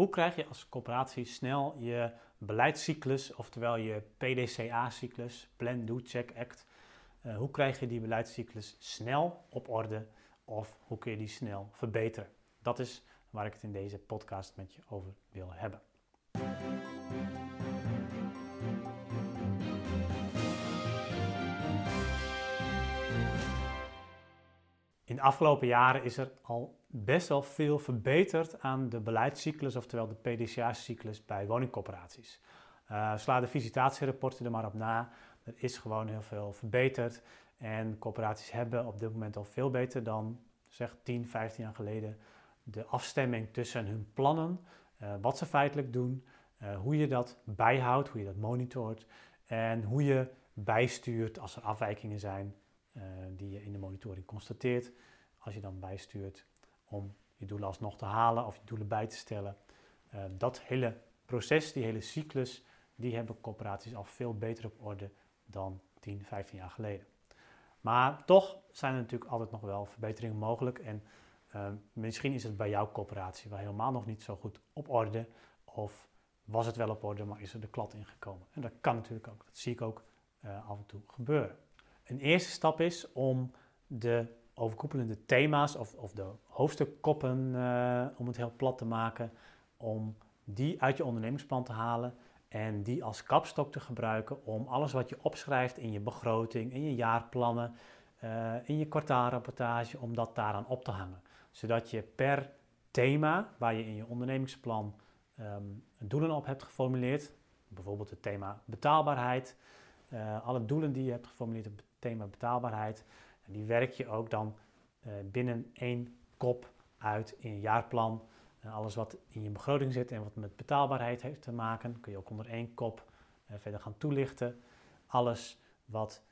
Hoe krijg je als corporatie snel je beleidscyclus, oftewel je PDCA-cyclus, Plan, Do, Check, Act, uh, hoe krijg je die beleidscyclus snel op orde of hoe kun je die snel verbeteren? Dat is waar ik het in deze podcast met je over wil hebben. In de afgelopen jaren is er al best wel veel verbeterd aan de beleidscyclus, oftewel de PDCA-cyclus bij woningcorporaties. Uh, sla de visitatierapporten er maar op na. Er is gewoon heel veel verbeterd. En corporaties hebben op dit moment al veel beter dan zeg 10, 15 jaar geleden de afstemming tussen hun plannen, uh, wat ze feitelijk doen, uh, hoe je dat bijhoudt, hoe je dat monitort en hoe je bijstuurt als er afwijkingen zijn die je in de monitoring constateert. Als je dan bijstuurt om je doelen alsnog te halen of je doelen bij te stellen. dat hele proces, die hele cyclus, die hebben corporaties al veel beter op orde dan 10, 15 jaar geleden. Maar toch zijn er natuurlijk altijd nog wel verbeteringen mogelijk. En uh, misschien is het bij jouw coöperatie wel helemaal nog niet zo goed op orde. Of was het wel op orde, maar is er de klad ingekomen. En dat kan natuurlijk ook. Dat zie ik ook uh, af en toe gebeuren. Een eerste stap is om de overkoepelende thema's of, of de hoofdstukkoppen, uh, om het heel plat te maken, om die uit je ondernemingsplan te halen en die als kapstok te gebruiken om alles wat je opschrijft in je begroting, in je jaarplannen, uh, in je kwartaalrapportage, om dat daaraan op te hangen. Zodat je per thema waar je in je ondernemingsplan um, doelen op hebt geformuleerd, bijvoorbeeld het thema betaalbaarheid, uh, alle doelen die je hebt geformuleerd op het thema betaalbaarheid, die werk je ook dan uh, binnen één kop uit in je jaarplan alles wat in je begroting zit en wat met betaalbaarheid heeft te maken, kun je ook onder één kop uh, verder gaan toelichten. Alles wat,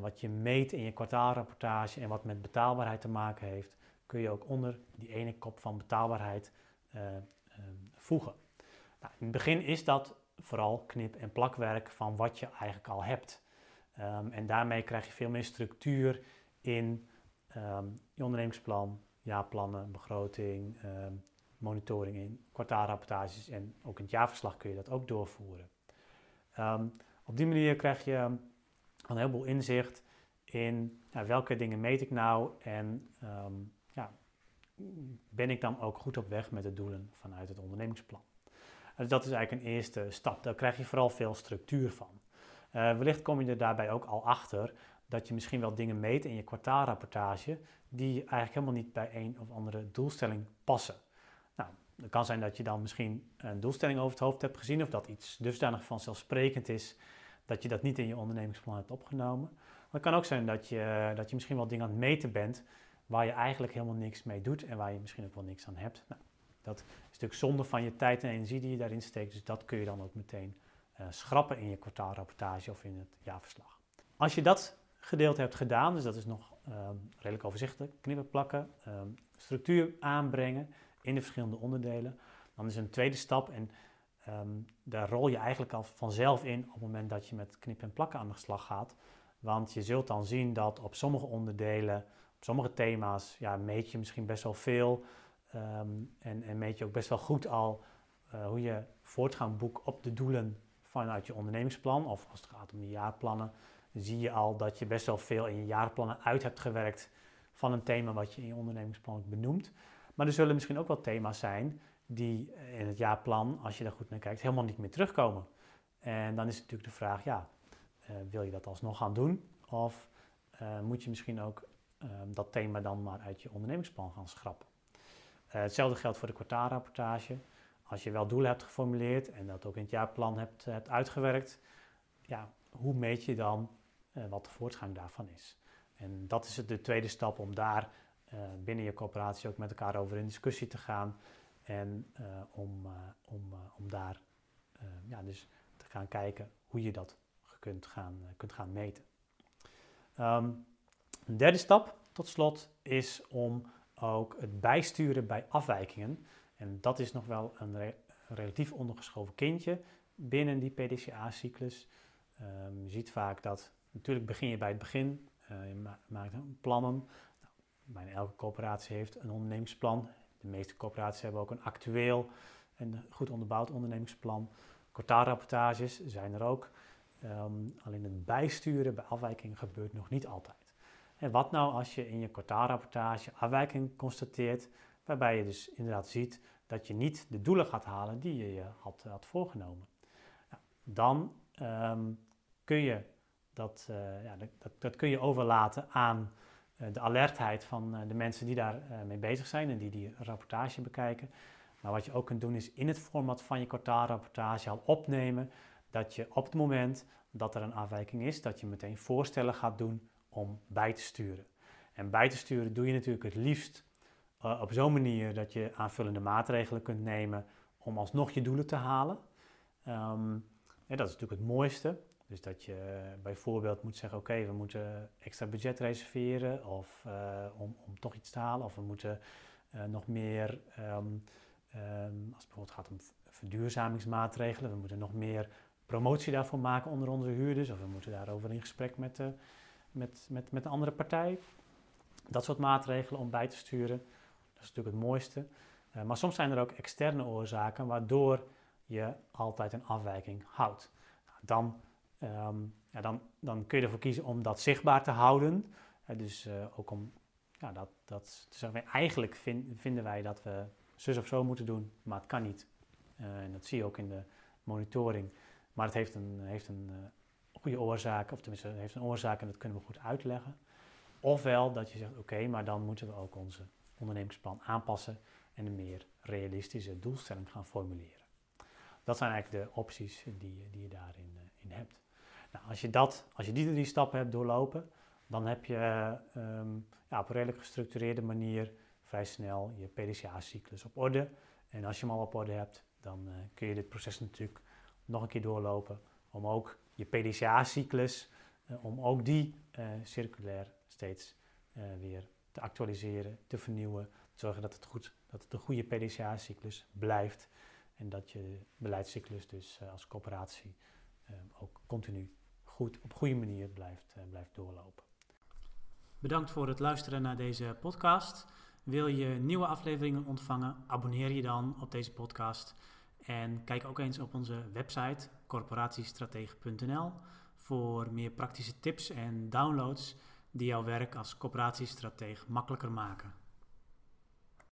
wat je meet in je kwartaalrapportage en wat met betaalbaarheid te maken heeft, kun je ook onder die ene kop van betaalbaarheid voegen. Nou, in het begin is dat vooral knip- en plakwerk van wat je eigenlijk al hebt. Um, en daarmee krijg je veel meer structuur in um, je ondernemingsplan, jaarplannen, begroting, um, monitoring in, kwartaalrapportages en ook in het jaarverslag kun je dat ook doorvoeren. Um, op die manier krijg je een heleboel inzicht in nou, welke dingen meet ik nou en ja, ben ik dan ook goed op weg met de doelen vanuit het ondernemingsplan. Dus dat is eigenlijk een eerste stap. Daar krijg je vooral veel structuur van. Uh, wellicht kom je er daarbij ook al achter dat je misschien wel dingen meet in je kwartaalrapportage die eigenlijk helemaal niet bij een of andere doelstelling passen. Nou, het kan zijn dat je dan misschien een doelstelling over het hoofd hebt gezien of dat iets dusdanig vanzelfsprekend is dat je dat niet in je ondernemingsplan hebt opgenomen. Maar het kan ook zijn dat je, dat je misschien wel dingen aan het meten bent waar je eigenlijk helemaal niks mee doet en waar je misschien ook wel niks aan hebt. Nou, dat is natuurlijk zonde van je tijd en energie die je daarin steekt, dus dat kun je dan ook meteen uh, schrappen in je kwartaalrapportage of in het jaarverslag. Als je dat gedeelte hebt gedaan, dus dat is nog um, redelijk overzichtelijk, knippen, plakken, um, structuur aanbrengen, in de verschillende onderdelen. Dan is een tweede stap en um, daar rol je eigenlijk al vanzelf in op het moment dat je met knip en plakken aan de slag gaat. Want je zult dan zien dat op sommige onderdelen, op sommige thema's, ja, meet je misschien best wel veel. En, en, meet je ook best wel goed al uh, hoe je voortgaan boekt op de doelen vanuit je ondernemingsplan. Of als het gaat om de jaarplannen, zie je al dat je best wel veel in je jaarplannen uit hebt gewerkt van een thema wat je in je ondernemingsplan benoemt. Maar er zullen misschien ook wel thema's zijn die in het jaarplan, als je daar goed naar kijkt, helemaal niet meer terugkomen. En dan is natuurlijk de vraag, ja, uh, wil je dat alsnog gaan doen? Of uh, moet je misschien ook uh, dat thema dan maar uit je ondernemingsplan gaan schrappen? Eh, hetzelfde geldt voor de kwartaalrapportage. Als je wel doelen hebt geformuleerd en dat ook in het jaarplan hebt, hebt uitgewerkt, ja, hoe meet je dan wat de voortgang daarvan is? En dat is de tweede stap om daar uh, binnen je coöperatie ook met elkaar over in discussie te gaan. En uh, om, om, om daar ja, dus te gaan kijken hoe je dat kunt gaan, kunt gaan meten. Um, een derde stap tot slot is om ook het bijsturen bij afwijkingen. En dat is nog wel een re relatief ondergeschoven kindje binnen die PDCA-cyclus. Um, je ziet vaak dat, natuurlijk begin je bij het begin, je ma maakt plannen, bijna elke coöperatie heeft een ondernemingsplan. De meeste coöperaties hebben ook een actueel een goed onderbouwd ondernemingsplan. Kwartaalrapportages zijn er ook. Ehm, alleen het bijsturen bij afwijking gebeurt nog niet altijd. En wat nou als je in je kwartaalrapportage afwijking constateert, waarbij je dus inderdaad ziet dat je niet de doelen gaat halen die je je had, had voorgenomen? Nou, dan ehm, kun je dat, uh, ja, dat, dat, kun je overlaten aan uh, de alertheid van uh, de mensen die daar mee bezig zijn en die die rapportage bekijken. Maar wat je ook kunt doen is in het format van je kwartaalrapportage al opnemen dat je op het moment dat er een afwijking is, dat je meteen voorstellen gaat doen om bij te sturen. En bij te sturen doe je natuurlijk het liefst op zo'n manier dat je aanvullende maatregelen kunt nemen om alsnog je doelen te halen. Ja, dat is natuurlijk het mooiste. Dus dat je bijvoorbeeld moet zeggen: Oké, we moeten extra budget reserveren of, uh, om, om toch iets te halen, of we moeten uh, nog meer, um, um, als het bijvoorbeeld gaat om verduurzamingsmaatregelen, we moeten nog meer promotie daarvoor maken onder onze huurders, of we moeten daarover in gesprek met, de, met, met, met een andere partij. Dat soort maatregelen om bij te sturen, dat is natuurlijk het mooiste. Uh, maar soms zijn er ook externe oorzaken waardoor je altijd een afwijking houdt. Nou, dan, um, ja, dan, dan kun je ervoor kiezen om dat zichtbaar te houden. Uh, dus uh, ook om ja, dat, dat te zeggen, eigenlijk vind, vinden wij dat we zus of zo moeten doen, maar het kan niet. en dat zie je ook in de monitoring. Maar het heeft een, heeft een goede oorzaak, of tenminste, het heeft een oorzaak en dat kunnen we goed uitleggen. Ofwel dat je zegt, oké, maar dan moeten we ook onze ondernemingsplan aanpassen en een meer realistische doelstelling gaan formuleren. Dat zijn eigenlijk de opties die, die je daarin in hebt. Nou, als, je dat, als je die drie stappen hebt doorlopen, dan heb je um, ja, op een redelijk gestructureerde manier vrij snel je PDCA-cyclus op orde. En als je hem al op orde hebt, dan uh, kun je dit proces natuurlijk nog een keer doorlopen om ook je PDCA-cyclus, uh, om ook die circulair steeds weer te actualiseren, te vernieuwen, te zorgen dat het, goed, dat het een goede PDCA-cyclus blijft en dat je beleidscyclus dus als coöperatie ook continu goed, op goede manier blijft, uh, blijft doorlopen. Bedankt voor het luisteren naar deze podcast. Wil je nieuwe afleveringen ontvangen? Abonneer je dan op deze podcast. En kijk ook eens op onze website corporatiestratege.nl voor meer praktische tips en downloads die jouw werk als coöperatiestratege makkelijker maken.